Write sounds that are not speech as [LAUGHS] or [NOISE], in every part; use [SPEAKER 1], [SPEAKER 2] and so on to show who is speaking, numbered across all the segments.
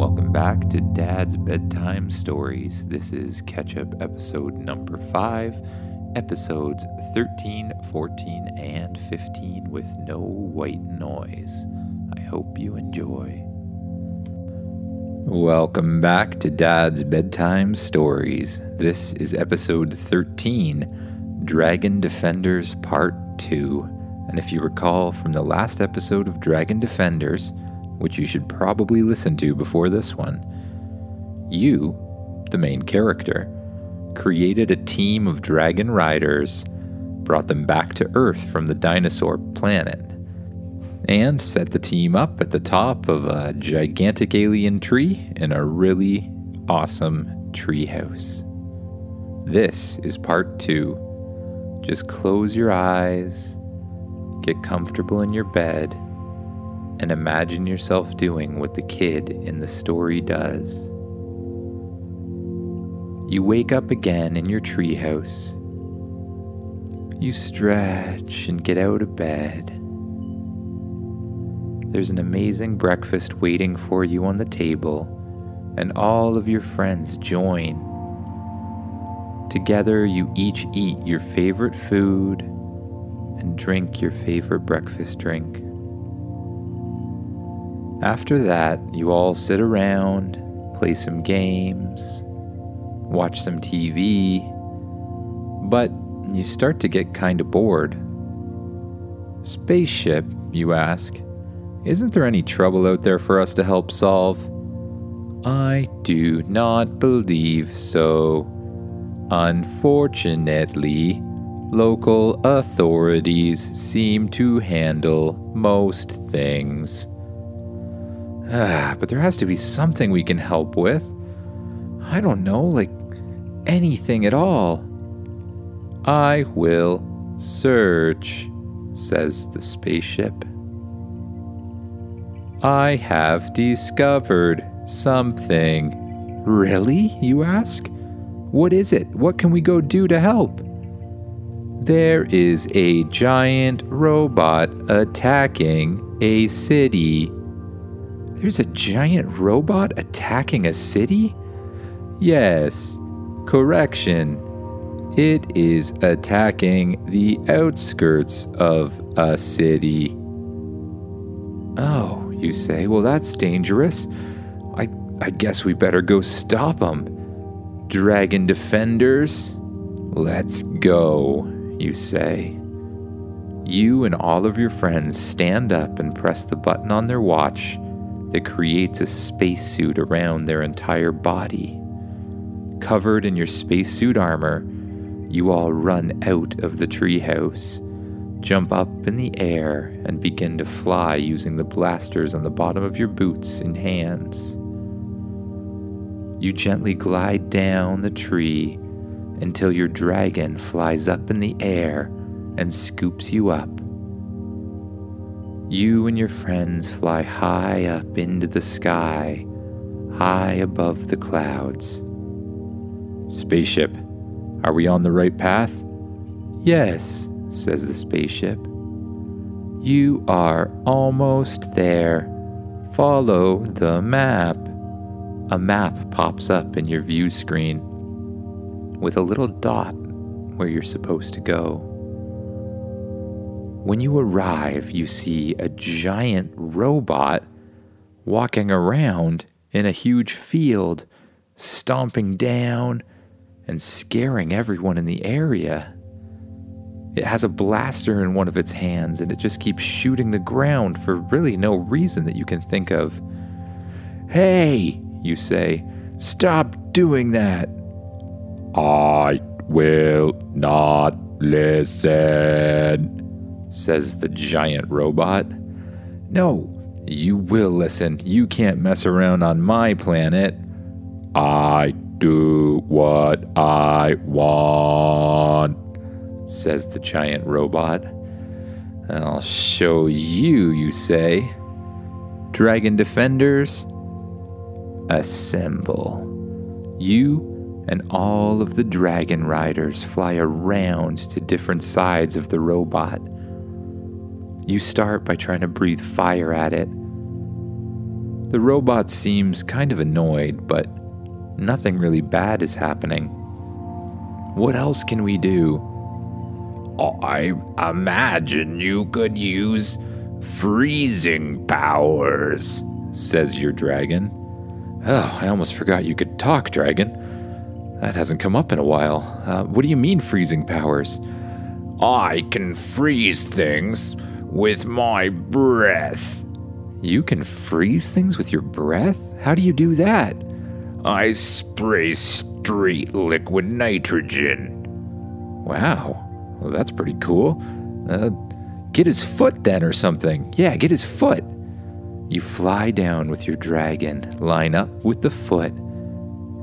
[SPEAKER 1] welcome back to Dad's Bedtime Stories. This is Catch Up episode number 5, episodes 13, 14, and 15 with no white noise. I hope you enjoy. Welcome back to Dad's Bedtime Stories. This is episode 13, Dragon Defenders Part 2. And if you recall from the last episode of Dragon Defenders, which you should probably listen to before this one. You, the main character, created a team of dragon riders, brought them back to Earth from the dinosaur planet, and set the team up at the top of a gigantic alien tree in a really awesome treehouse. This is part two. Just close your eyes, get comfortable in your bed and imagine yourself doing what the kid in the story does. You wake up again in your treehouse. You stretch and get out of bed. There's an amazing breakfast waiting for you on the table, and all of your friends join. Together, you each eat your favorite food and drink your favorite breakfast drink. After that, you all sit around, play some games, watch some TV, but you start to get kind of bored. Spaceship, you ask, isn't there any trouble out there for us to help solve? I do not believe so. Unfortunately, local authorities seem to handle most things. [SIGHS] But there has to be something we can help with. I don't know, like anything at all. I will search, says the spaceship. I have discovered something. Really? You ask? What is it? What can we go do to help? There is a giant robot attacking a city. There's a giant robot attacking a city? Yes, correction. It is attacking the outskirts of a city. Oh, you say, well, that's dangerous. I, I guess we better go stop them. Dragon defenders, let's go, you say. You and all of your friends stand up and press the button on their watch that creates a spacesuit around their entire body. Covered in your spacesuit armor, you all run out of the treehouse, jump up in the air, and begin to fly using the blasters on the bottom of your boots and hands. You gently glide down the tree until your dragon flies up in the air and scoops you up you and your friends fly high up into the sky, high above the clouds. Spaceship, are we on the right path? Yes, says the spaceship. You are almost there. Follow the map. A map pops up in your view screen with a little dot where you're supposed to go. When you arrive, you see a giant robot walking around in a huge field, stomping down and scaring everyone in the area. It has a blaster in one of its hands and it just keeps shooting the ground for really no reason that you can think of. Hey, you say, stop doing that. I will not listen says the giant robot. No, you will listen. You can't mess around on my planet. I do what I want, says the giant robot. I'll show you, you say. Dragon Defenders, assemble. You and all of the dragon riders fly around to different sides of the robot. You start by trying to breathe fire at it. The robot seems kind of annoyed, but nothing really bad is happening. What else can we do?
[SPEAKER 2] I imagine you could use freezing powers,
[SPEAKER 1] says your dragon. Oh, I almost forgot you could talk, dragon. That hasn't come up in a while. Uh, what do you mean, freezing powers?
[SPEAKER 2] I can freeze things with my breath.
[SPEAKER 1] You can freeze things with your breath? How do you do that?
[SPEAKER 2] I spray street liquid nitrogen.
[SPEAKER 1] Wow, well, that's pretty cool. Uh, get his foot then or something. Yeah, get his foot. You fly down with your dragon, line up with the foot,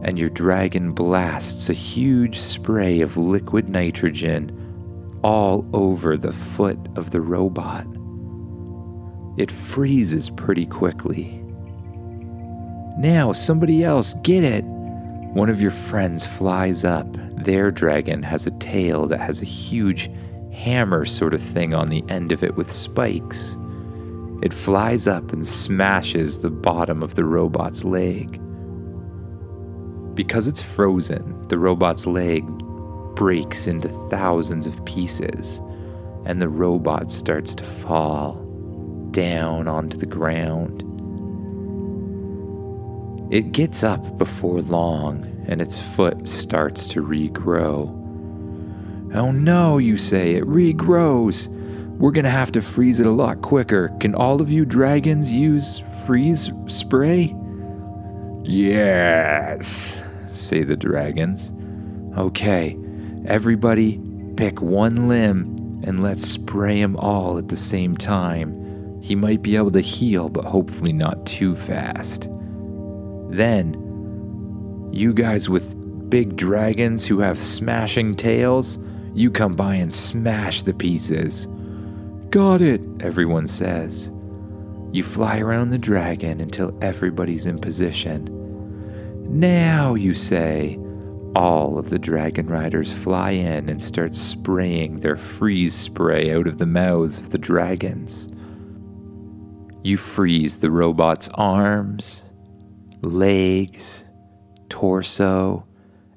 [SPEAKER 1] and your dragon blasts a huge spray of liquid nitrogen all over the foot of the robot. It freezes pretty quickly. Now, somebody else, get it! One of your friends flies up. Their dragon has a tail that has a huge hammer sort of thing on the end of it with spikes. It flies up and smashes the bottom of the robot's leg. Because it's frozen, the robot's leg breaks into thousands of pieces, and the robot starts to fall down onto the ground. It gets up before long, and its foot starts to regrow. Oh no, you say, it regrows. We're gonna have to freeze it a lot quicker. Can all of you dragons use freeze spray?
[SPEAKER 2] Yes,
[SPEAKER 1] say the dragons. Okay, everybody pick one limb and let's spray him all at the same time. He might be able to heal, but hopefully not too fast. Then, you guys with big dragons who have smashing tails, you come by and smash the pieces. Got it, everyone says. You fly around the dragon until everybody's in position. Now, you say. All of the dragon riders fly in and start spraying their freeze spray out of the mouths of the dragons. You freeze the robot's arms, legs, torso,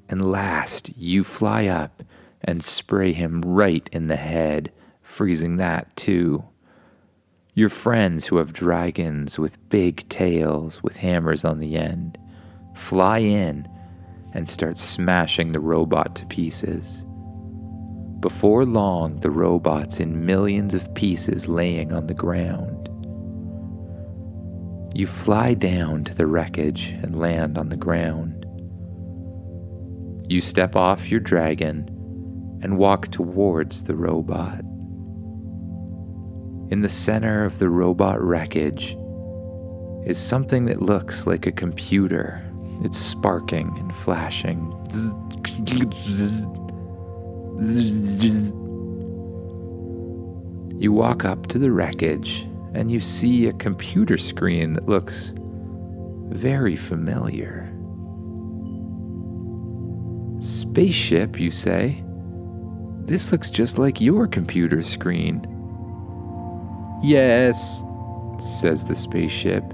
[SPEAKER 1] and last you fly up and spray him right in the head, freezing that too. Your friends who have dragons with big tails with hammers on the end fly in and start smashing the robot to pieces. Before long, the robot's in millions of pieces laying on the ground. You fly down to the wreckage and land on the ground. You step off your dragon and walk towards the robot. In the center of the robot wreckage is something that looks like a computer. It's sparking and flashing. You walk up to the wreckage and you see a computer screen that looks very familiar. Spaceship, you say? This looks just like your computer screen. Yes, says the spaceship.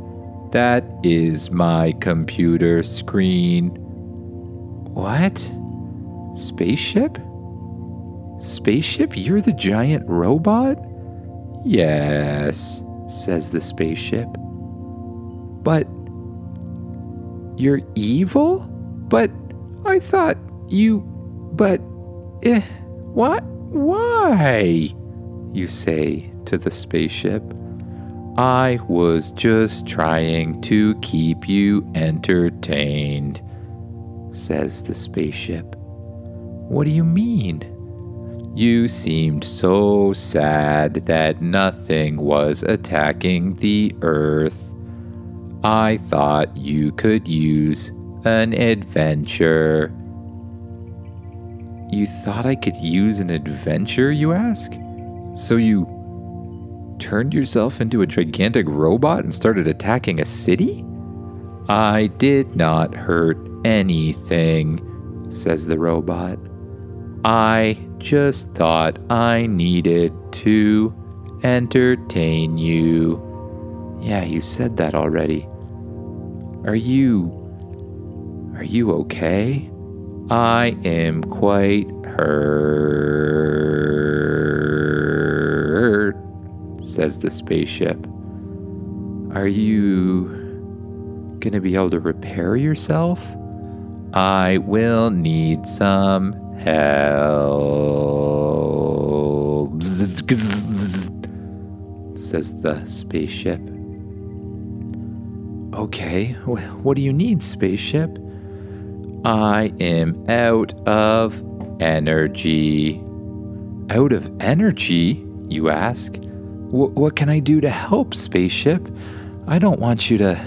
[SPEAKER 1] That is my computer screen. What? Spaceship? Spaceship? You're the giant robot? Yes, says the spaceship. But you're evil? But I thought you. But. Eh, what? Why? You say to the spaceship. I was just trying to keep you entertained, says the spaceship. What do you mean? You seemed so sad that nothing was attacking the Earth. I thought you could use an adventure. You thought I could use an adventure, you ask? So you turned yourself into a gigantic robot and started attacking a city? I did not hurt anything, says the robot. I just thought I needed to entertain you. Yeah, you said that already. Are you. Are you okay? I am quite hurt, says the spaceship. Are you gonna be able to repair yourself? I will need some help, says the spaceship. Okay, what do you need, spaceship? I am out of energy. Out of energy, you ask? Wh- what can I do to help, spaceship? I don't want you to.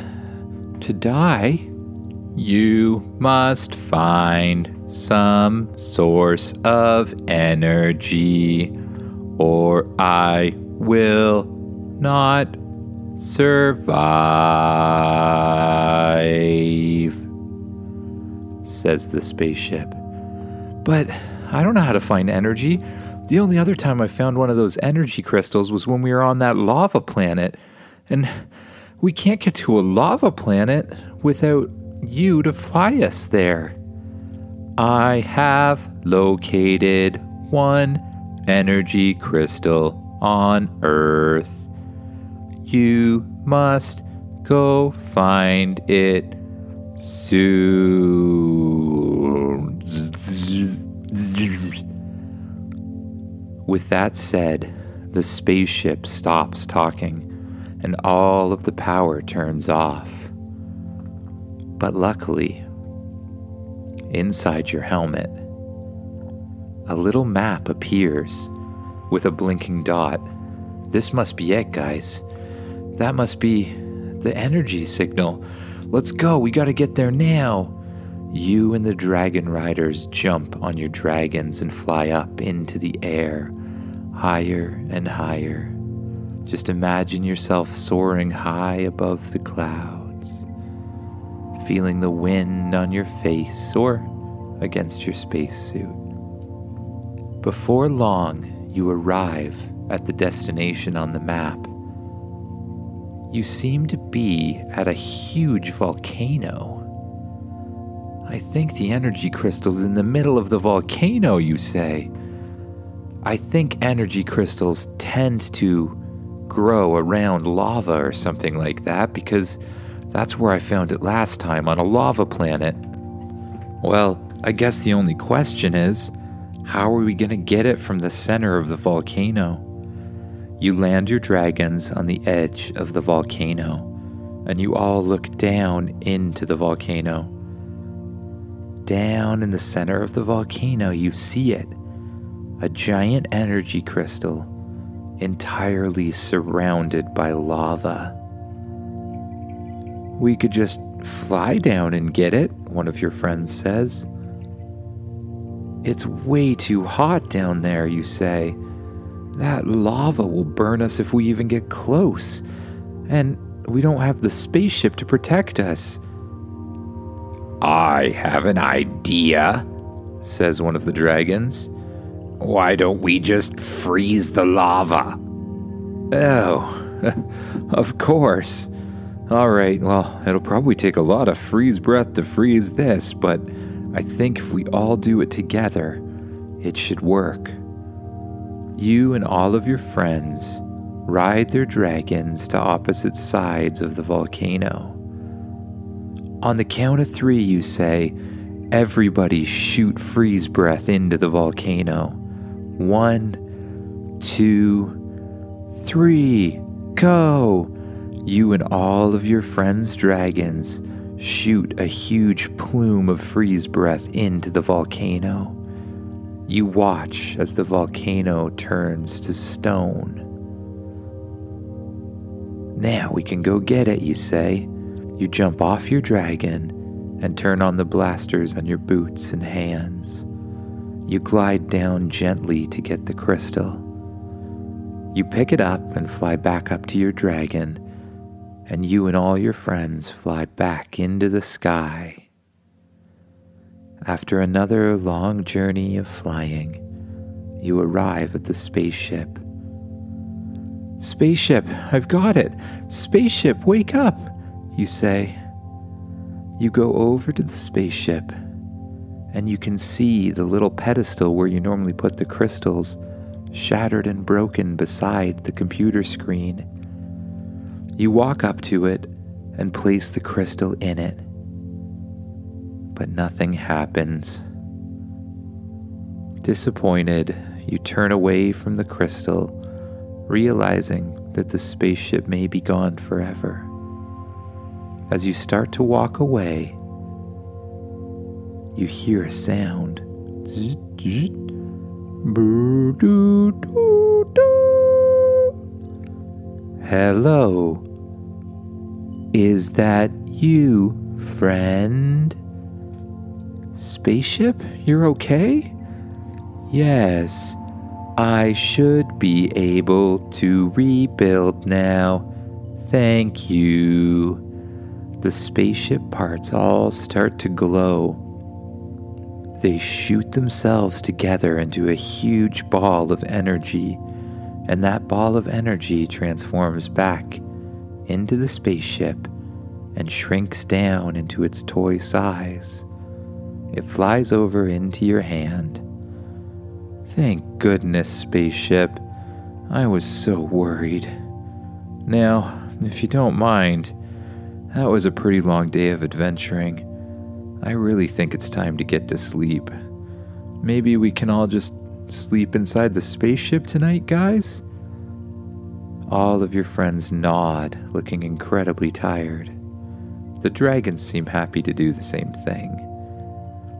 [SPEAKER 1] to die. You must find some source of energy, or I will not survive, says the spaceship. But I don't know how to find energy. The only other time I found one of those energy crystals was when we were on that lava planet. And we can't get to a lava planet without you to fly us there. I have located one energy crystal on Earth. You must go find it soon. With that said, the spaceship stops talking and all of the power turns off. But luckily, inside your helmet, a little map appears with a blinking dot. This must be it, guys. That must be the energy signal. Let's go, we gotta get there now. You and the dragon riders jump on your dragons and fly up into the air, higher and higher. Just imagine yourself soaring high above the clouds, feeling the wind on your face or against your spacesuit. Before long, you arrive at the destination on the map. You seem to be at a huge volcano. I think the energy crystal's in the middle of the volcano, you say. I think energy crystals tend to grow around lava or something like that because that's where I found it last time on a lava planet. Well, I guess the only question is how are we going to get it from the center of the volcano? You land your dragons on the edge of the volcano, and you all look down into the volcano. Down in the center of the volcano, you see it a giant energy crystal entirely surrounded by lava. We could just fly down and get it, one of your friends says. It's way too hot down there, you say. That lava will burn us if we even get close, and we don't have the spaceship to protect us.
[SPEAKER 2] I have an idea,
[SPEAKER 1] says one of the dragons.
[SPEAKER 2] Why don't we just freeze the lava?
[SPEAKER 1] Oh, [LAUGHS] of course. All right, well, it'll probably take a lot of freeze breath to freeze this, but I think if we all do it together, it should work. You and all of your friends ride their dragons to opposite sides of the volcano. On the count of three, you say, Everybody shoot freeze breath into the volcano. One, two, three, go! You and all of your friends' dragons shoot a huge plume of freeze breath into the volcano. You watch as the volcano turns to stone. Now we can go get it, you say. You jump off your dragon and turn on the blasters on your boots and hands. You glide down gently to get the crystal. You pick it up and fly back up to your dragon, and you and all your friends fly back into the sky. After another long journey of flying, you arrive at the spaceship. Spaceship, I've got it! Spaceship, wake up! You say. You go over to the spaceship and you can see the little pedestal where you normally put the crystals shattered and broken beside the computer screen. You walk up to it and place the crystal in it, but nothing happens. Disappointed, you turn away from the crystal, realizing that the spaceship may be gone forever. As you start to walk away, you hear a sound. Hello. Is that you, friend? Spaceship, you're okay? Yes, I should be able to rebuild now. Thank you. The spaceship parts all start to glow. They shoot themselves together into a huge ball of energy, and that ball of energy transforms back into the spaceship and shrinks down into its toy size. It flies over into your hand. Thank goodness, spaceship. I was so worried. Now, if you don't mind, that was a pretty long day of adventuring. I really think it's time to get to sleep. Maybe we can all just sleep inside the spaceship tonight, guys? All of your friends nod, looking incredibly tired. The dragons seem happy to do the same thing.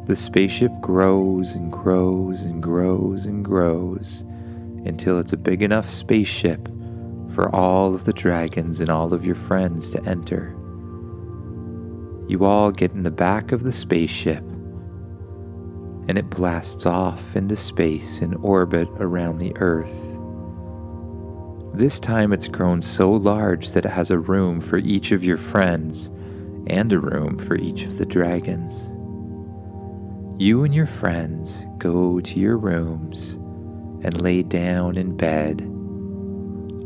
[SPEAKER 1] The spaceship grows and grows and grows and grows until it's a big enough spaceship for all of the dragons and all of your friends to enter. You all get in the back of the spaceship, and it blasts off into space in orbit around the Earth. This time it's grown so large that it has a room for each of your friends and a room for each of the dragons. You and your friends go to your rooms and lay down in bed.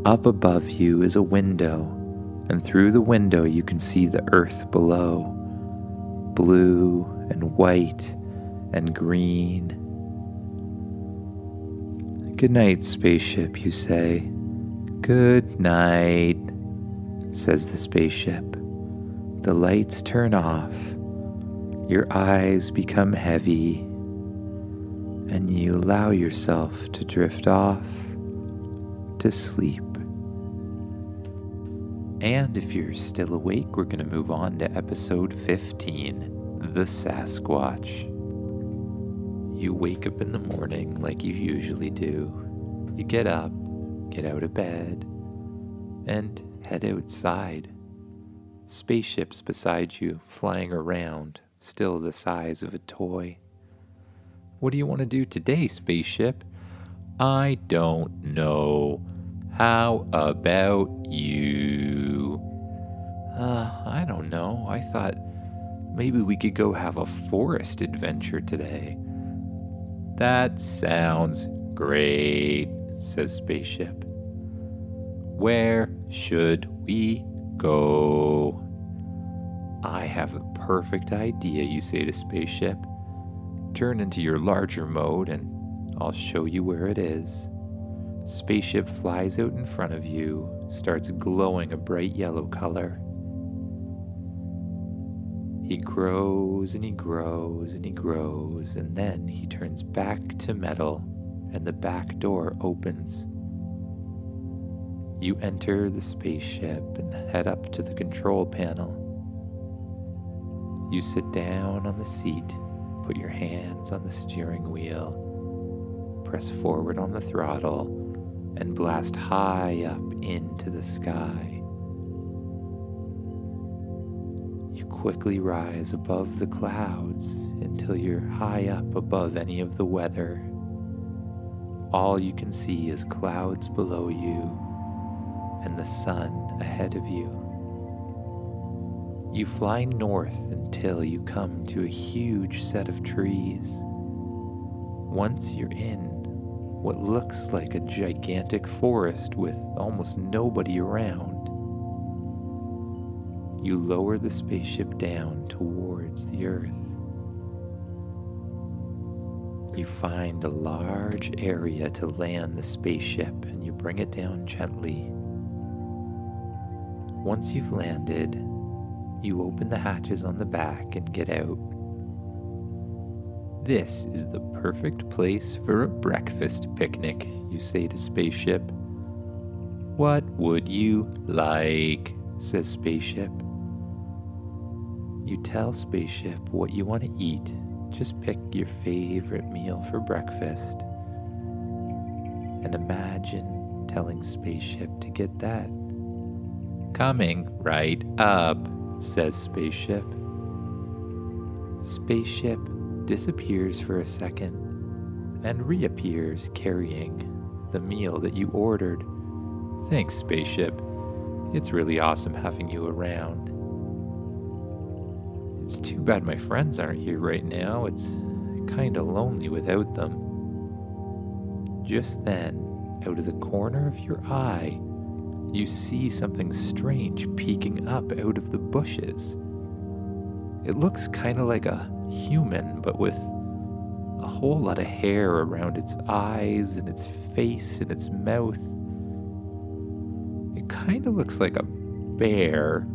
[SPEAKER 1] Up above you is a window, and through the window you can see the earth below blue and white and green. Good night, spaceship, you say. Good night, says the spaceship. The lights turn off, your eyes become heavy, and you allow yourself to drift off to sleep. And if you're still awake, we're going to move on to episode 15 The Sasquatch. You wake up in the morning like you usually do. You get up, get out of bed, and head outside. Spaceships beside you flying around, still the size of a toy. What do you want to do today, spaceship? I don't know. How about you? Uh, I don't know. I thought maybe we could go have a forest adventure today. That sounds great, says Spaceship. Where should we go? I have a perfect idea, you say to Spaceship. Turn into your larger mode and I'll show you where it is. Spaceship flies out in front of you, starts glowing a bright yellow color. He grows and he grows and he grows, and then he turns back to metal, and the back door opens. You enter the spaceship and head up to the control panel. You sit down on the seat, put your hands on the steering wheel, press forward on the throttle and blast high up into the sky. You quickly rise above the clouds until you're high up above any of the weather. All you can see is clouds below you and the sun ahead of you. You fly north until you come to a huge set of trees. Once you're in, what looks like a gigantic forest with almost nobody around. You lower the spaceship down towards the Earth. You find a large area to land the spaceship and you bring it down gently. Once you've landed, you open the hatches on the back and get out. This is the perfect place for a breakfast picnic, you say to Spaceship. What would you like? says Spaceship. You tell Spaceship what you want to eat just pick your favorite meal for breakfast and imagine telling Spaceship to get that. Coming right up, says Spaceship. Spaceship disappears for a second and reappears carrying the meal that you ordered. Thanks, Spaceship. It's really awesome having you around. It's too bad my friends aren't here right now. It's kinda lonely without them. Just then, out of the corner of your eye, you see something strange peeking up out of the bushes. It looks kind of like a human, but with a whole lot of hair around its eyes and its face and its mouth. It kind of looks like a bear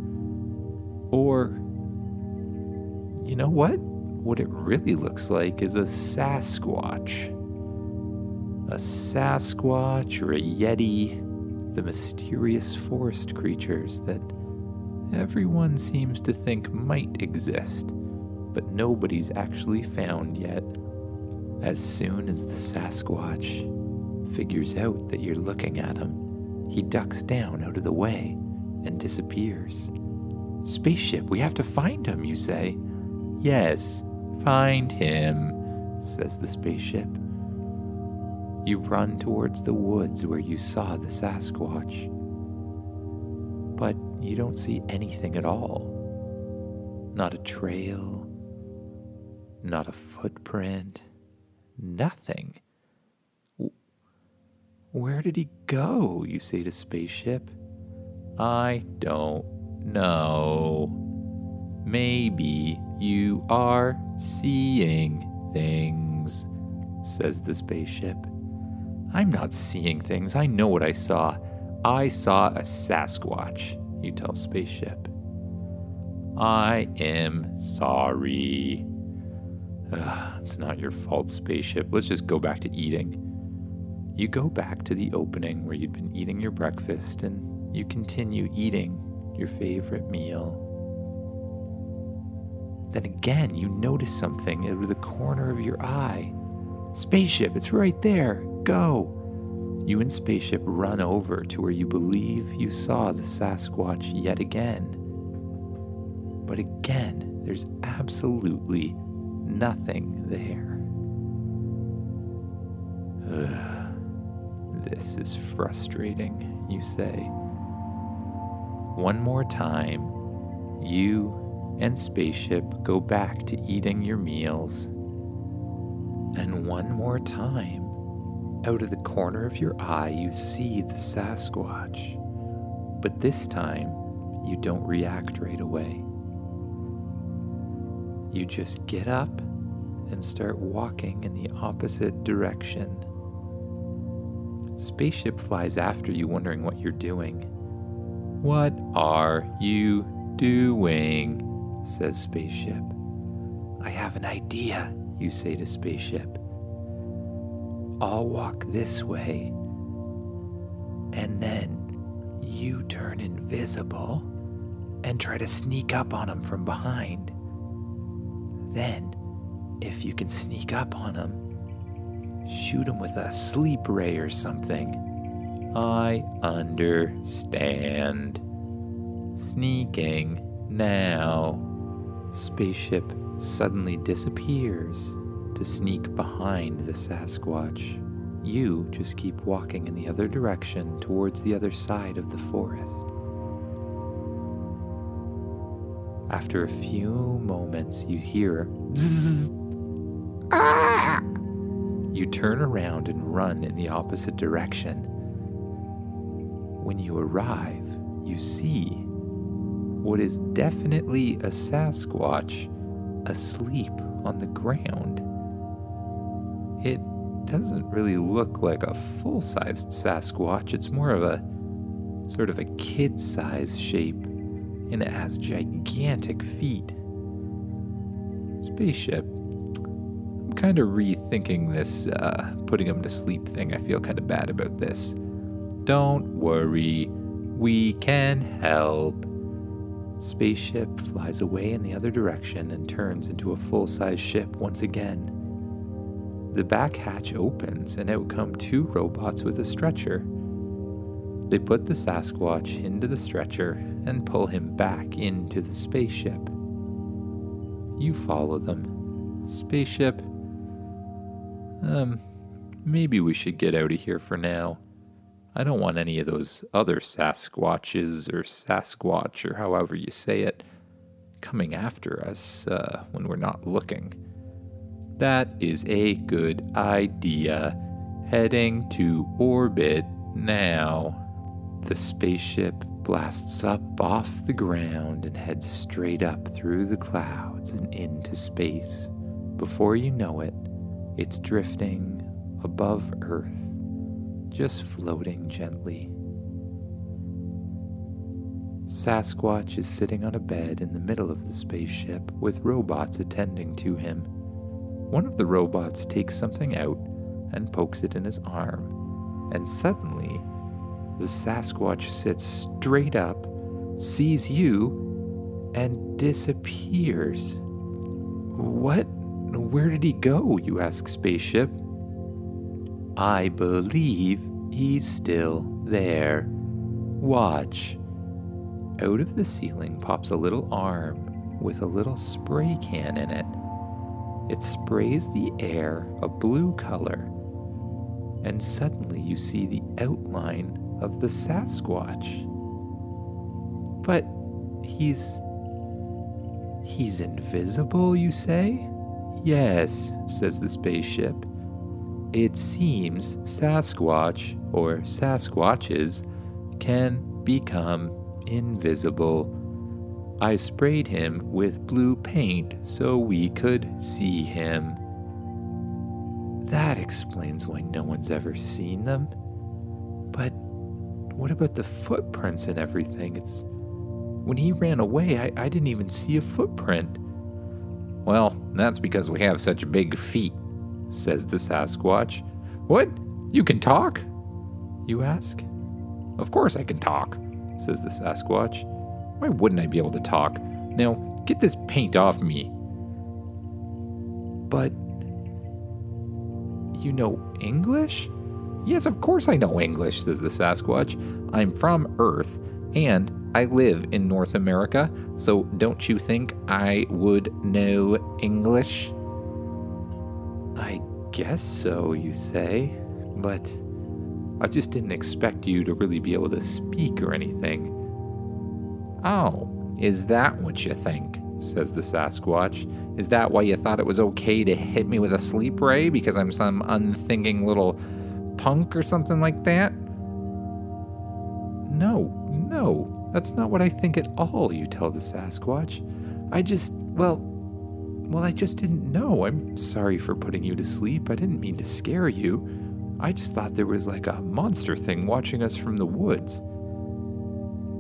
[SPEAKER 1] or you know what? What it really looks like is a Sasquatch. A Sasquatch or a Yeti, the mysterious forest creatures that everyone seems to think might exist, but nobody's actually found yet. As soon as the Sasquatch figures out that you're looking at him, he ducks down out of the way and disappears. Spaceship, we have to find him, you say. Yes, find him, says the spaceship. You run towards the woods where you saw the Sasquatch. But you don't see anything at all. Not a trail, not a footprint, nothing. Where did he go? You say to Spaceship. I don't know. Maybe you are seeing things, says the spaceship. I'm not seeing things. I know what I saw. I saw a Sasquatch, you tell Spaceship. I am sorry. Ugh, it's not your fault, Spaceship. Let's just go back to eating. You go back to the opening where you'd been eating your breakfast and you continue eating your favorite meal. Then again, you notice something out of the corner of your eye. Spaceship, it's right there. Go. You and Spaceship run over to where you believe you saw the Sasquatch yet again. But again, there's absolutely nothing there. Ugh, [SIGHS] this is frustrating, you say. One more time, you and Spaceship go back to eating your meals. And one more time, out of the corner of your eye, you see the Sasquatch. But this time, you don't react right away. You just get up and start walking in the opposite direction. Spaceship flies after you, wondering what you're doing. What are you doing? Says Spaceship. I have an idea, you say to Spaceship. I'll walk this way, and then you turn invisible and try to sneak up on him from behind. Then, if you can sneak up on him, shoot him with a sleep ray or something. I understand. Sneaking now. Spaceship suddenly disappears to sneak behind the Sasquatch. You just keep walking in the other direction towards the other side of the forest. After a few moments, you hear. Ah! You turn around and run in the opposite direction. When you arrive, you see what is definitely a Sasquatch asleep on the ground. It doesn't really look like a full sized Sasquatch, it's more of a sort of a kid sized shape, and it has gigantic feet. Spaceship. I'm kind of rethinking this uh, putting him to sleep thing. I feel kind of bad about this. Don't worry, we can help. Spaceship flies away in the other direction and turns into a full size ship once again. The back hatch opens and out come two robots with a stretcher. They put the Sasquatch into the stretcher and pull him back into the spaceship. You follow them. Spaceship. Um, maybe we should get out of here for now. I don't want any of those other Sasquatches or Sasquatch or however you say it coming after us uh, when we're not looking. That is a good idea. Heading to orbit now. The spaceship blasts up off the ground and heads straight up through the clouds and into space. Before you know it, it's drifting above Earth, just floating gently. Sasquatch is sitting on a bed in the middle of the spaceship with robots attending to him. One of the robots takes something out and pokes it in his arm, and suddenly, the Sasquatch sits straight up, sees you, and disappears. What? Where did he go? You ask Spaceship. I believe he's still there. Watch. Out of the ceiling pops a little arm with a little spray can in it. It sprays the air a blue color, and suddenly you see the outline of the Sasquatch. But he's. He's invisible, you say? Yes, says the spaceship. It seems Sasquatch, or Sasquatches, can become invisible. I sprayed him with blue paint so we could see him. That explains why no one's ever seen them. But what about the footprints and everything? It's when he ran away, I, I didn't even see a footprint.
[SPEAKER 2] Well, that's because we have such big feet, says the Sasquatch. What? You can talk?
[SPEAKER 1] You ask?
[SPEAKER 2] Of course I can talk, says the Sasquatch. Why wouldn't I be able to talk? Now, get this paint off me.
[SPEAKER 1] But. You know English?
[SPEAKER 2] Yes, of course I know English, says the Sasquatch. I'm from Earth, and I live in North America, so don't you think I would know English?
[SPEAKER 1] I guess so, you say, but I just didn't expect you to really be able to speak or anything.
[SPEAKER 2] Oh, is that what you think? says the Sasquatch. Is that why you thought it was okay to hit me with a sleep ray because I'm some unthinking little punk or something like that?
[SPEAKER 1] No, no, that's not what I think at all, you tell the Sasquatch. I just, well, well, I just didn't know. I'm sorry for putting you to sleep. I didn't mean to scare you. I just thought there was like a monster thing watching us from the woods.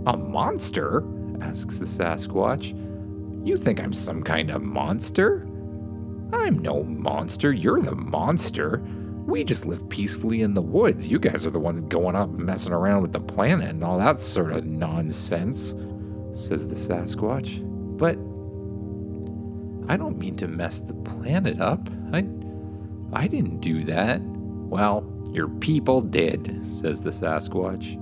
[SPEAKER 2] A monster? asks the Sasquatch. You think I'm some kind of monster? I'm no monster. You're the monster. We just live peacefully in the woods. You guys are the ones going up messing around with the planet and all that sort of nonsense, says the Sasquatch.
[SPEAKER 1] I don't mean to mess the planet up. I I didn't do that.
[SPEAKER 2] Well, your people did, says the Sasquatch.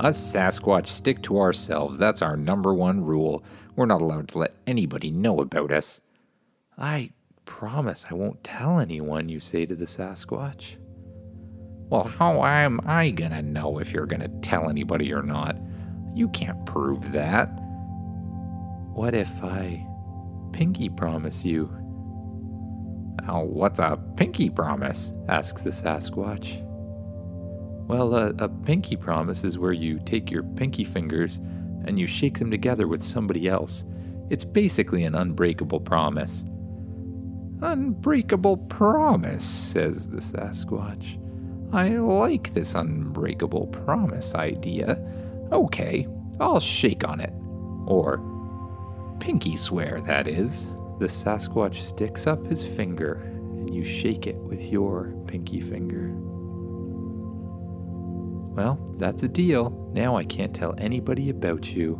[SPEAKER 2] Us Sasquatch stick to ourselves. That's our number one rule. We're not allowed to let anybody know about us.
[SPEAKER 1] I promise I won't tell anyone, you say to the Sasquatch.
[SPEAKER 2] Well, how am I gonna know if you're gonna tell anybody or not? You can't prove that.
[SPEAKER 1] What if I pinky promise you?
[SPEAKER 2] Now, what's a pinky promise? asks the Sasquatch.
[SPEAKER 1] Well, a, a pinky promise is where you take your pinky fingers and you shake them together with somebody else. It's basically an unbreakable promise.
[SPEAKER 2] Unbreakable promise, says the Sasquatch. I like this unbreakable promise idea. Okay, I'll shake on it. Or pinky swear, that is.
[SPEAKER 1] The Sasquatch sticks up his finger, and you shake it with your pinky finger. Well, that's a deal. Now I can't tell anybody about you.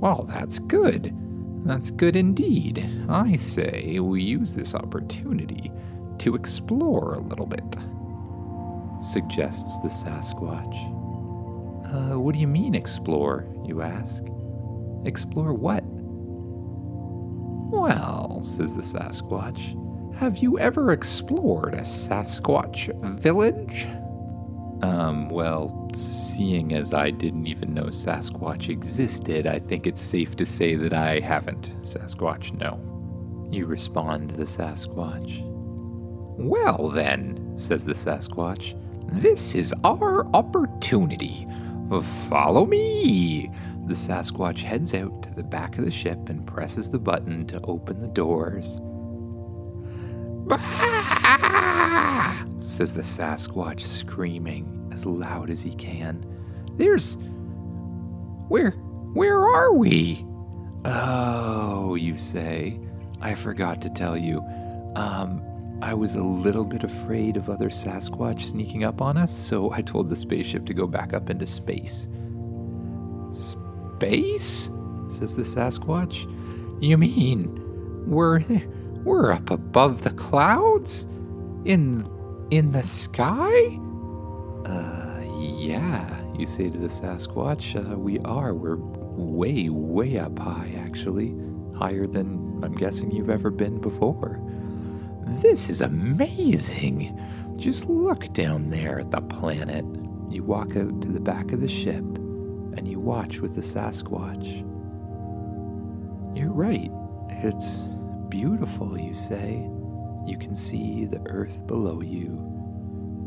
[SPEAKER 2] Well, that's good. That's good indeed. I say we use this opportunity to explore a little bit,
[SPEAKER 1] suggests the Sasquatch. Uh, what do you mean, explore? You ask. Explore what?
[SPEAKER 2] Well, says the Sasquatch, have you ever explored a Sasquatch village?
[SPEAKER 1] Um, well, seeing as I didn't even know Sasquatch existed, I think it's safe to say that I haven't. Sasquatch, no. You respond the Sasquatch.
[SPEAKER 2] Well, then, says the Sasquatch, this is our opportunity. Follow me.
[SPEAKER 1] The Sasquatch heads out to the back of the ship and presses the button to open the doors.
[SPEAKER 2] Bah! says the Sasquatch, screaming as loud as he can. There's. Where. Where are we?
[SPEAKER 1] Oh, you say. I forgot to tell you. Um, I was a little bit afraid of other Sasquatch sneaking up on us, so I told the spaceship to go back up into space.
[SPEAKER 2] Space? says the Sasquatch. You mean we're we're up above the clouds? In in the sky?
[SPEAKER 1] Uh, yeah, you say to the Sasquatch. Uh, we are. We're way, way up high, actually. Higher than I'm guessing you've ever been before.
[SPEAKER 2] This is amazing. Just look down there at the planet.
[SPEAKER 1] You walk out to the back of the ship and you watch with the Sasquatch. You're right. It's beautiful, you say. You can see the earth below you,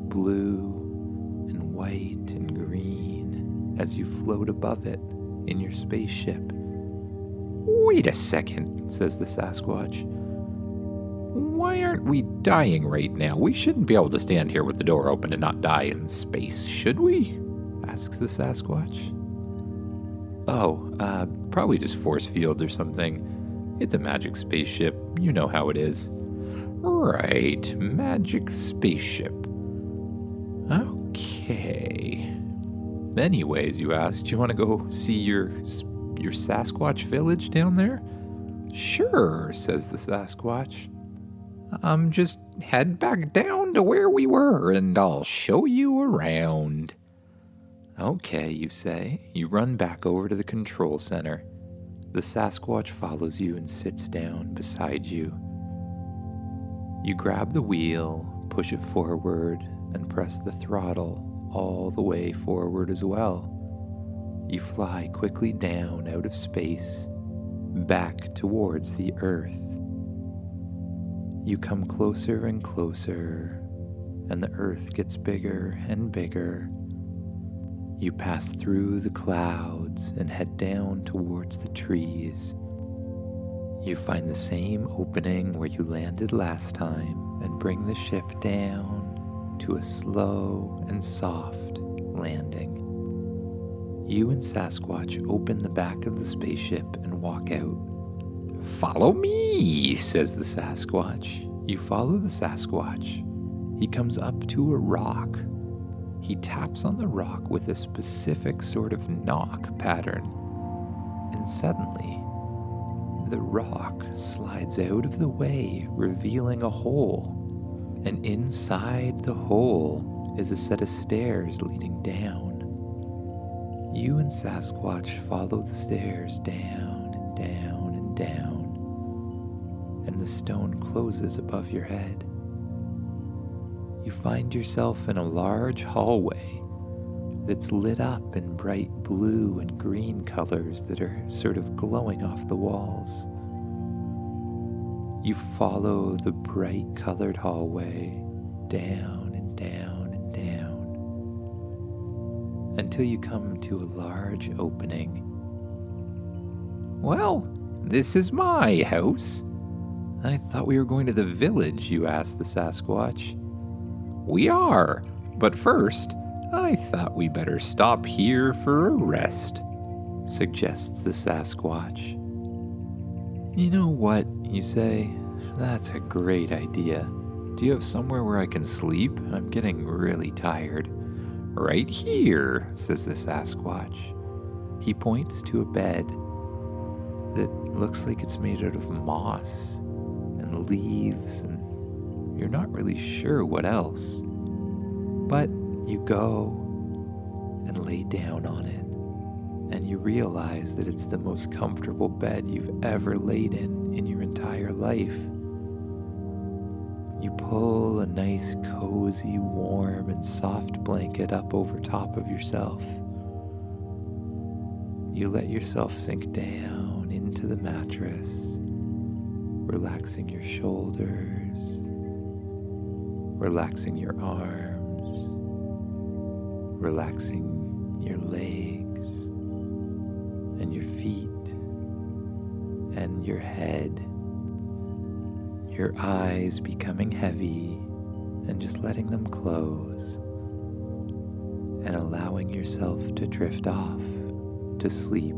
[SPEAKER 1] blue and white and green, as you float above it in your spaceship.
[SPEAKER 2] Wait a second, says the Sasquatch. Why aren't we dying right now? We shouldn't be able to stand here with the door open and not die in space, should we?
[SPEAKER 1] asks the Sasquatch. Oh, uh, probably just force fields or something. It's a magic spaceship. You know how it is.
[SPEAKER 2] Right, magic spaceship. Okay.
[SPEAKER 1] Anyways, you asked, you want to go see your your Sasquatch village down there?
[SPEAKER 2] Sure, says the Sasquatch. Um, just head back down to where we were and I'll show you around.
[SPEAKER 1] Okay, you say. You run back over to the control center. The Sasquatch follows you and sits down beside you. You grab the wheel, push it forward, and press the throttle all the way forward as well. You fly quickly down out of space, back towards the Earth. You come closer and closer, and the Earth gets bigger and bigger. You pass through the clouds and head down towards the trees. You find the same opening where you landed last time and bring the ship down to a slow and soft landing. You and Sasquatch open the back of the spaceship and walk out.
[SPEAKER 2] Follow me, says the Sasquatch.
[SPEAKER 1] You follow the Sasquatch. He comes up to a rock. He taps on the rock with a specific sort of knock pattern. And suddenly, the rock slides out of the way, revealing a hole. And inside the hole is a set of stairs leading down. You and Sasquatch follow the stairs down and down and down, and the stone closes above your head. You find yourself in a large hallway that's lit up in bright blue and green colors that are sort of glowing off the walls. You follow the bright colored hallway down and down and down until you come to a large opening
[SPEAKER 2] Well, this is my house.
[SPEAKER 1] I thought we were going to the village, you asked the Sasquatch.
[SPEAKER 2] We are, but first, I thought we better stop here for a rest, suggests the Sasquatch.
[SPEAKER 1] You know what, you say? That's a great idea. Do you have somewhere where I can sleep? I'm getting really tired.
[SPEAKER 2] Right here, says the Sasquatch.
[SPEAKER 1] He points to a bed that looks like it's made out of moss and leaves, and you're not really sure what else. But you go and lay down on it, and you realize that it's the most comfortable bed you've ever laid in in your entire life. You pull a nice, cozy, warm, and soft blanket up over top of yourself. You let yourself sink down into the mattress, relaxing your shoulders, relaxing your arms, relaxing your legs and your feet and your head your eyes becoming heavy and just letting them close and allowing yourself to drift off to sleep.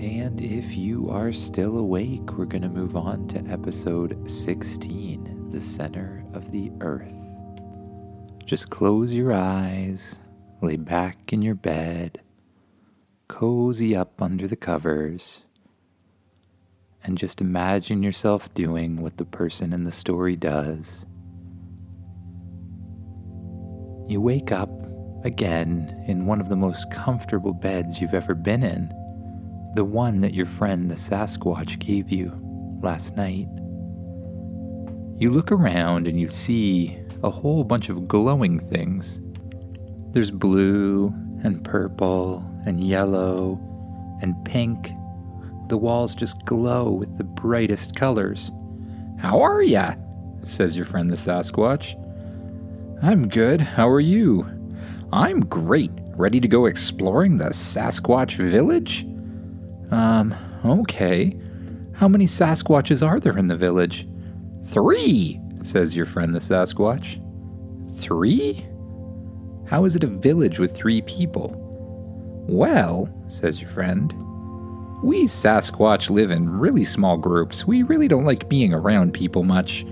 [SPEAKER 1] And if you are still awake, we're going to move on to episode 16 The Center of the Earth. Just close your eyes, lay back in your bed, cozy up under the covers and just imagine yourself doing what the person in the story does. You wake up again in one of the most comfortable beds you've ever been in, the one that your friend the Sasquatch gave you last night. You look around and you see a whole bunch of glowing things. There's blue and purple and yellow and pink the walls just glow with the brightest colors.
[SPEAKER 2] How are ya? says your friend the Sasquatch.
[SPEAKER 1] I'm good. How are you?
[SPEAKER 2] I'm great. Ready to go exploring the Sasquatch village?
[SPEAKER 1] Um, okay. How many Sasquatches are there in the village?
[SPEAKER 2] Three, says your friend the Sasquatch.
[SPEAKER 1] Three? How is it a village with three people?
[SPEAKER 2] Well, says your friend, we Sasquatch live in really small groups. We really don't like being around people much.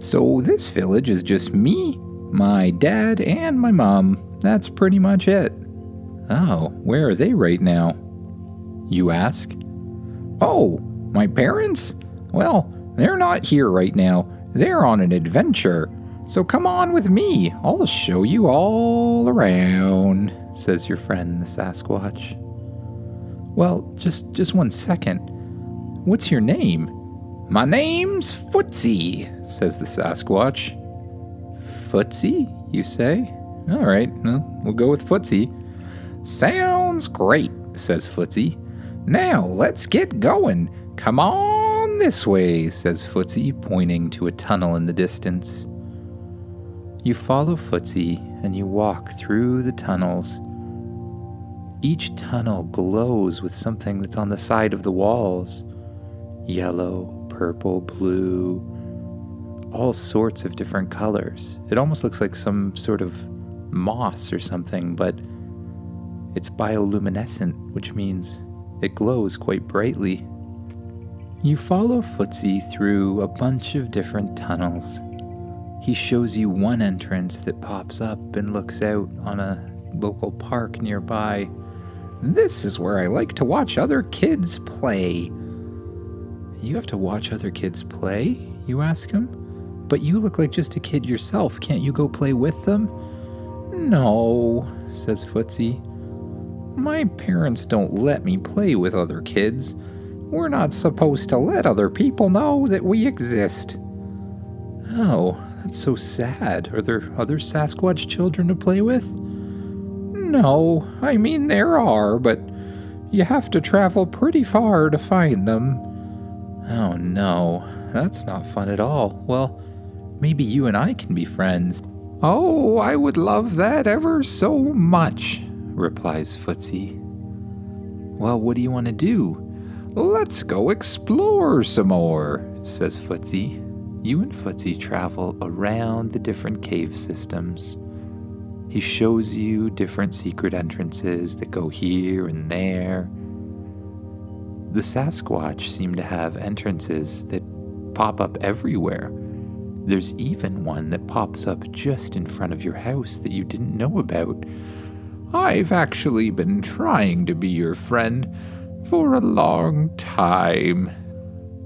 [SPEAKER 2] So this village is just me, my dad, and my mom. That's pretty much it.
[SPEAKER 1] Oh, where are they right now? You ask.
[SPEAKER 2] Oh, my parents? Well, they're not here right now. They're on an adventure. So come on with me. I'll show you all around, says your friend the Sasquatch.
[SPEAKER 1] Well, just just one second. What's your name?
[SPEAKER 2] My name's Footsie, says the Sasquatch.
[SPEAKER 1] Footsie, you say? All right, well, we'll go with Footsie.
[SPEAKER 2] Sounds great, says Footsie. Now let's get going. Come on this way, says Footsie, pointing to a tunnel in the distance.
[SPEAKER 1] You follow Footsie and you walk through the tunnels each tunnel glows with something that's on the side of the walls yellow, purple, blue, all sorts of different colors. It almost looks like some sort of moss or something, but it's bioluminescent, which means it glows quite brightly. You follow Footsie through a bunch of different tunnels. He shows you one entrance that pops up and looks out on a local park nearby
[SPEAKER 2] this is where I like to watch other kids play.
[SPEAKER 1] You have to watch other kids play? You ask him. But you look like just a kid yourself. Can't you go play with them?
[SPEAKER 2] No, says Footsie. My parents don't let me play with other kids. We're not supposed to let other people know that we exist.
[SPEAKER 1] Oh, that's so sad. Are there other Sasquatch children to play with?
[SPEAKER 2] No, I mean there are, but you have to travel pretty far to find them.
[SPEAKER 1] Oh no, that's not fun at all. Well, maybe you and I can be friends.
[SPEAKER 2] Oh, I would love that ever so much, replies Footsie.
[SPEAKER 1] Well, what do you want to do?
[SPEAKER 2] Let's go explore some more,
[SPEAKER 1] says Footsie. You and Footsie travel around the different cave systems. He shows you different secret entrances that go here and there. The Sasquatch seem to have entrances that pop up everywhere. There's even one that pops up just in front of your house that you didn't know about.
[SPEAKER 2] I've actually been trying to be your friend for a long time,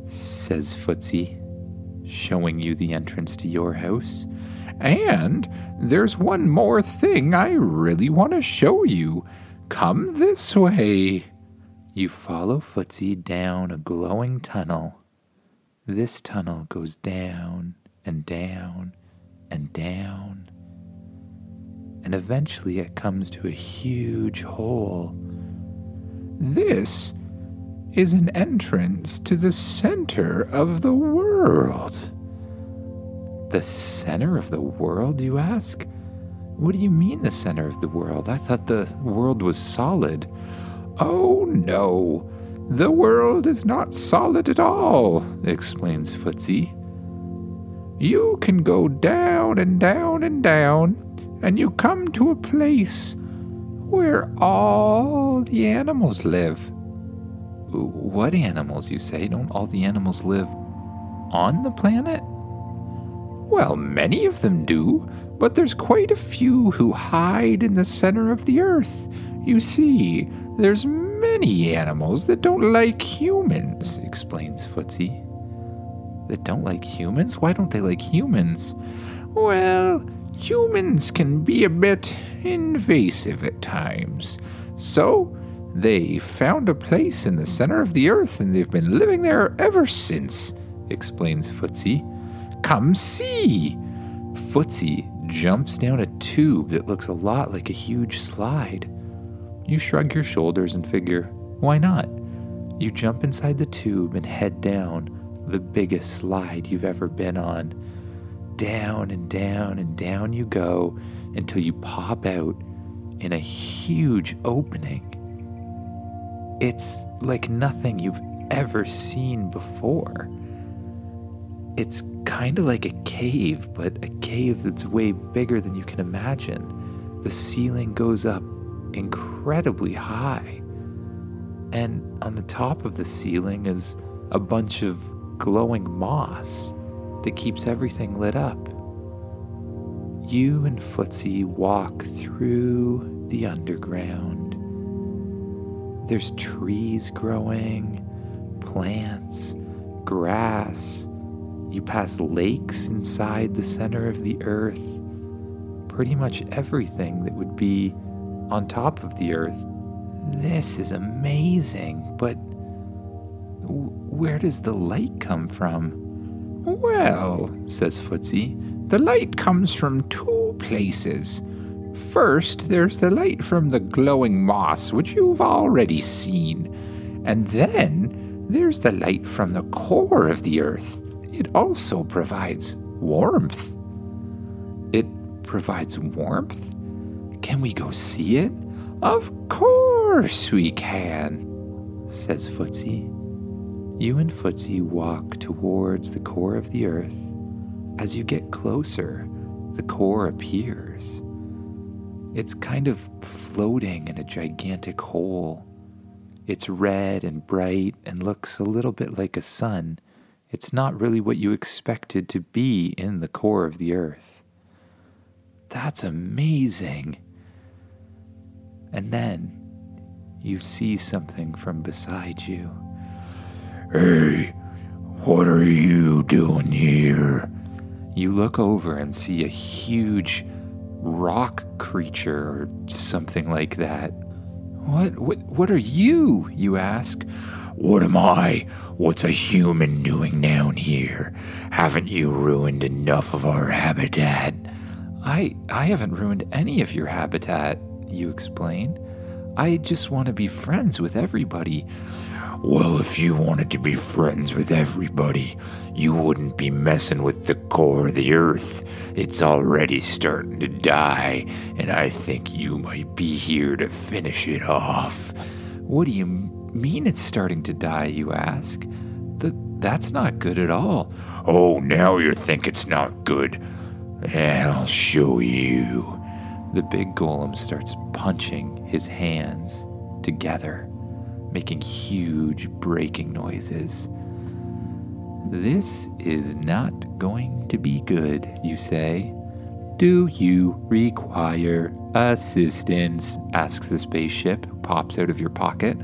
[SPEAKER 1] says Footsie, showing you the entrance to your house.
[SPEAKER 2] And there's one more thing I really want to show you. Come this way.
[SPEAKER 1] You follow Footsie down a glowing tunnel. This tunnel goes down and down and down. And eventually it comes to a huge hole.
[SPEAKER 2] This is an entrance to the center of the world.
[SPEAKER 1] The center of the world, you ask? What do you mean, the center of the world? I thought the world was solid.
[SPEAKER 2] Oh, no. The world is not solid at all, explains Footsie. You can go down and down and down, and you come to a place where all the animals live.
[SPEAKER 1] What animals, you say? Don't all the animals live on the planet?
[SPEAKER 2] Well, many of them do, but there's quite a few who hide in the center of the earth. You see, there's many animals that don't like humans, explains Footsie.
[SPEAKER 1] That don't like humans? Why don't they like humans?
[SPEAKER 2] Well, humans can be a bit invasive at times. So, they found a place in the center of the earth and they've been living there ever since, explains Footsie. Come see!
[SPEAKER 1] Footsie jumps down a tube that looks a lot like a huge slide. You shrug your shoulders and figure, why not? You jump inside the tube and head down the biggest slide you've ever been on. Down and down and down you go until you pop out in a huge opening. It's like nothing you've ever seen before. It's kind of like a cave, but a cave that's way bigger than you can imagine. The ceiling goes up incredibly high. And on the top of the ceiling is a bunch of glowing moss that keeps everything lit up. You and Footsie walk through the underground. There's trees growing, plants, grass, you pass lakes inside the center of the earth. Pretty much everything that would be on top of the earth. This is amazing, but where does the light come from?
[SPEAKER 2] Well, says Footsie, the light comes from two places. First, there's the light from the glowing moss, which you've already seen. And then there's the light from the core of the earth. It also provides warmth.
[SPEAKER 1] It provides warmth? Can we go see it?
[SPEAKER 2] Of course we can,
[SPEAKER 1] says Footsie. You and Footsie walk towards the core of the earth. As you get closer, the core appears. It's kind of floating in a gigantic hole. It's red and bright and looks a little bit like a sun it's not really what you expected to be in the core of the earth. That's amazing. And then you see something from beside you.
[SPEAKER 2] Hey, what are you doing here?
[SPEAKER 1] You look over and see a huge rock creature or something like that. What, what, what are you? You ask.
[SPEAKER 2] What am I? What's a human doing down here? Haven't you ruined enough of our habitat?
[SPEAKER 1] I I haven't ruined any of your habitat, you explain. I just want to be friends with everybody.
[SPEAKER 2] Well, if you wanted to be friends with everybody, you wouldn't be messing with the core of the earth. It's already starting to die, and I think you might be here to finish it off.
[SPEAKER 1] What do you mean it's starting to die, you ask? Th- that's not good at all.
[SPEAKER 2] Oh, now you think it's not good. I'll show you.
[SPEAKER 1] The big golem starts punching his hands together, making huge breaking noises. This is not going to be good, you say. Do you require assistance? asks the spaceship, pops out of your pocket.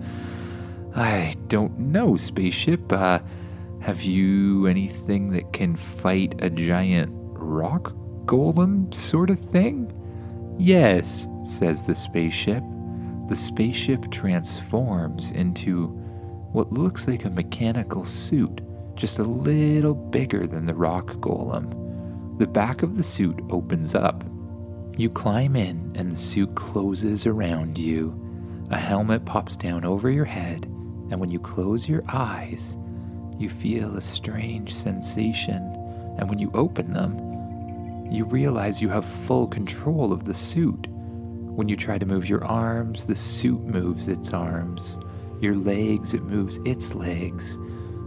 [SPEAKER 1] I don't know, spaceship. Uh, have you anything that can fight a giant rock golem sort of thing? Yes, says the spaceship. The spaceship transforms into what looks like a mechanical suit, just a little bigger than the rock golem. The back of the suit opens up. You climb in, and the suit closes around you. A helmet pops down over your head, and when you close your eyes, you feel a strange sensation. And when you open them, you realize you have full control of the suit. When you try to move your arms, the suit moves its arms. Your legs, it moves its legs.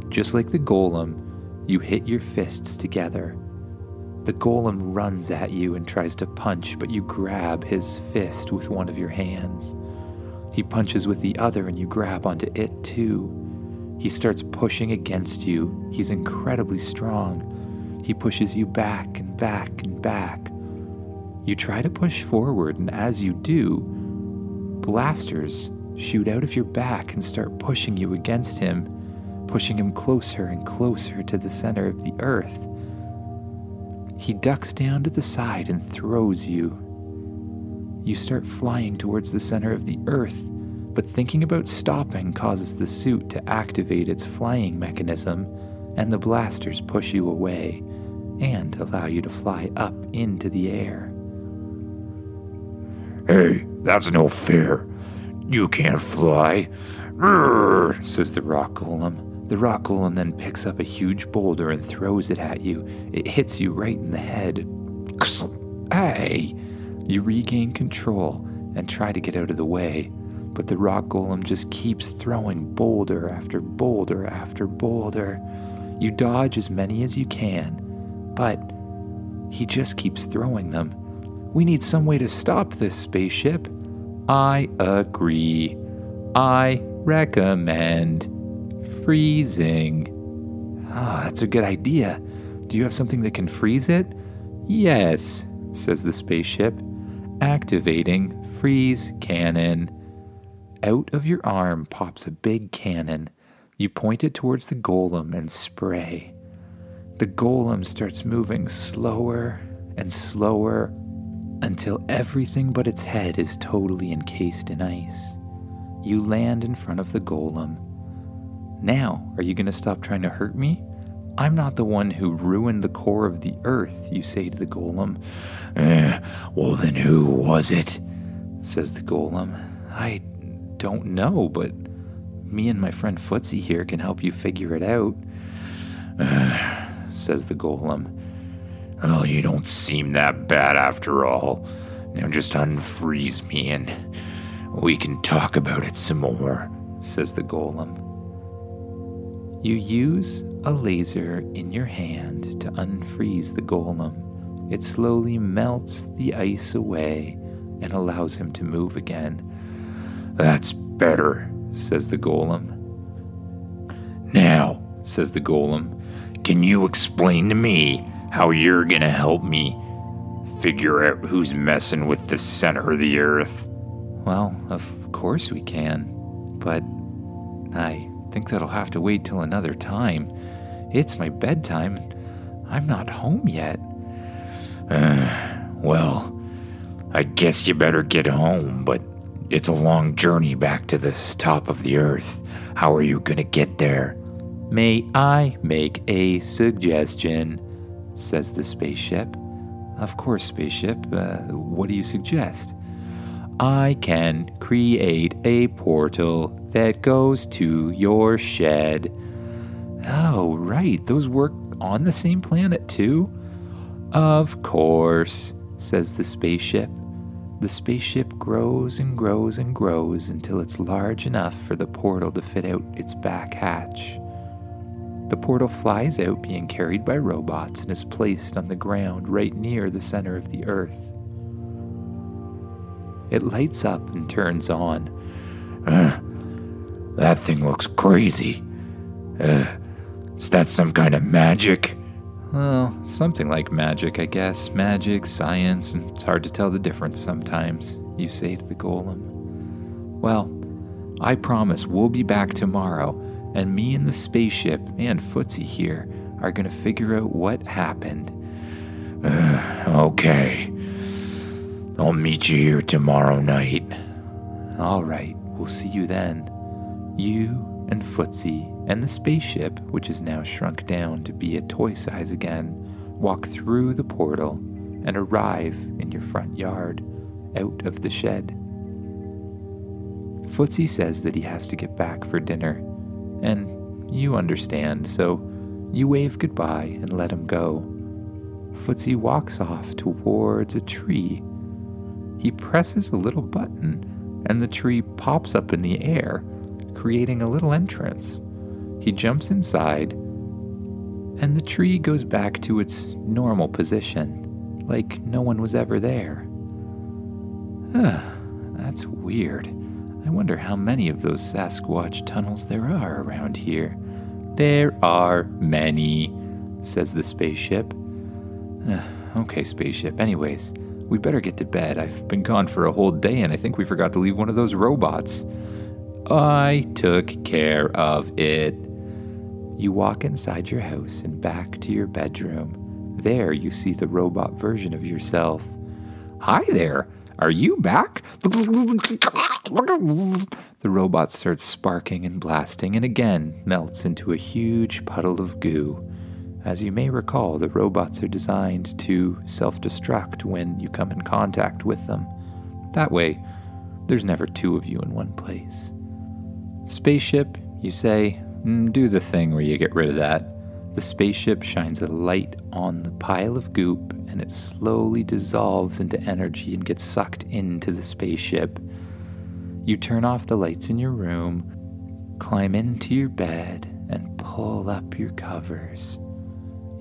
[SPEAKER 1] Just like the golem, you hit your fists together. The golem runs at you and tries to punch, but you grab his fist with one of your hands. He punches with the other, and you grab onto it too. He starts pushing against you. He's incredibly strong. He pushes you back and back and back. You try to push forward, and as you do, blasters shoot out of your back and start pushing you against him, pushing him closer and closer to the center of the earth. He ducks down to the side and throws you. You start flying towards the center of the earth, but thinking about stopping causes the suit to activate its flying mechanism, and the blasters push you away and allow you to fly up into the air.
[SPEAKER 2] Hey, that's no fair. You can't fly. Rrr,
[SPEAKER 1] says the rock golem. The rock golem then picks up a huge boulder and throws it at you. It hits you right in the head. Hey! You regain control and try to get out of the way, but the rock golem just keeps throwing boulder after boulder after boulder. You dodge as many as you can, but he just keeps throwing them. We need some way to stop this spaceship. I agree. I recommend freezing. Ah, that's a good idea. Do you have something that can freeze it? Yes, says the spaceship. Activating freeze cannon. Out of your arm pops a big cannon. You point it towards the golem and spray. The golem starts moving slower and slower until everything but its head is totally encased in ice. You land in front of the golem. Now, are you going to stop trying to hurt me? I'm not the one who ruined the core of the earth, you say to the golem.
[SPEAKER 2] Eh, well, then who was it?
[SPEAKER 1] says the golem. I don't know, but me and my friend Footsie here can help you figure it out, says the golem.
[SPEAKER 2] Well, you don't seem that bad after all. Now just unfreeze me and we can talk about it some more,
[SPEAKER 1] says the golem. You use a laser in your hand to unfreeze the golem. It slowly melts the ice away and allows him to move again.
[SPEAKER 2] That's better, says the golem. Now, says the golem, can you explain to me how you're gonna help me figure out who's messing with the center of the earth?
[SPEAKER 1] Well, of course we can, but I think that'll have to wait till another time. It's my bedtime. I'm not home yet.
[SPEAKER 2] Uh, [SIGHS] well, I guess you better get home, but it's a long journey back to this top of the earth. How are you gonna get there?
[SPEAKER 1] May I make a suggestion? Says the spaceship. Of course, spaceship. Uh, what do you suggest? I can create a portal that goes to your shed. Oh, right. Those work on the same planet, too? Of course, says the spaceship. The spaceship grows and grows and grows until it's large enough for the portal to fit out its back hatch. The portal flies out, being carried by robots, and is placed on the ground right near the center of the Earth. It lights up and turns on.
[SPEAKER 2] Uh, that thing looks crazy. Uh, is that some kind of magic?
[SPEAKER 1] Well, something like magic, I guess. Magic, science, and it's hard to tell the difference sometimes, you to the golem. Well, I promise we'll be back tomorrow and me and the spaceship and Footsie here are to figure out what happened.
[SPEAKER 2] Uh, [SIGHS] okay. I'll meet you here tomorrow night.
[SPEAKER 1] All right, we'll see you then. You and Footsie and the spaceship, which is now shrunk down to be a toy size again, walk through the portal and arrive in your front yard, out of the shed. Footsie says that he has to get back for dinner and you understand, so you wave goodbye and let him go. Footsie walks off towards a tree. He presses a little button, and the tree pops up in the air, creating a little entrance. He jumps inside, and the tree goes back to its normal position, like no one was ever there. Ah, [SIGHS] that's weird. I wonder how many of those Sasquatch tunnels there are around here. There are many, says the spaceship. Uh, [SIGHS] okay, spaceship. Anyways, we better get to bed. I've been gone for a whole day and I think we forgot to leave one of those robots. I took care of it. You walk inside your house and back to your bedroom. There you see the robot version of yourself.
[SPEAKER 2] Hi there. Are you back? [LAUGHS]
[SPEAKER 1] The robot starts sparking and blasting and again melts into a huge puddle of goo. As you may recall, the robots are designed to self destruct when you come in contact with them. That way, there's never two of you in one place. Spaceship, you say, mm, do the thing where you get rid of that. The spaceship shines a light on the pile of goop and it slowly dissolves into energy and gets sucked into the spaceship. You turn off the lights in your room, climb into your bed, and pull up your covers.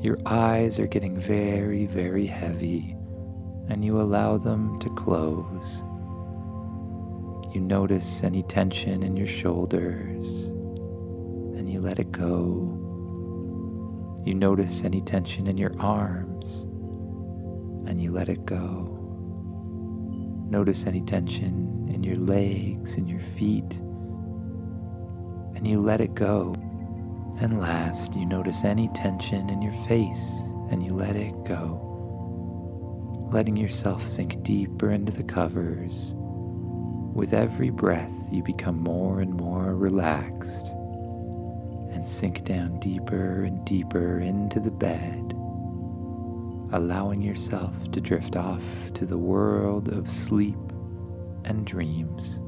[SPEAKER 1] Your eyes are getting very, very heavy, and you allow them to close. You notice any tension in your shoulders, and you let it go. You notice any tension in your arms and you let it go. Notice any tension in your legs and your feet and you let it go. And last, you notice any tension in your face and you let it go. Letting yourself sink deeper into the covers. With every breath, you become more and more relaxed and sink down deeper and deeper into the bed, allowing yourself to drift off to the world of sleep and dreams.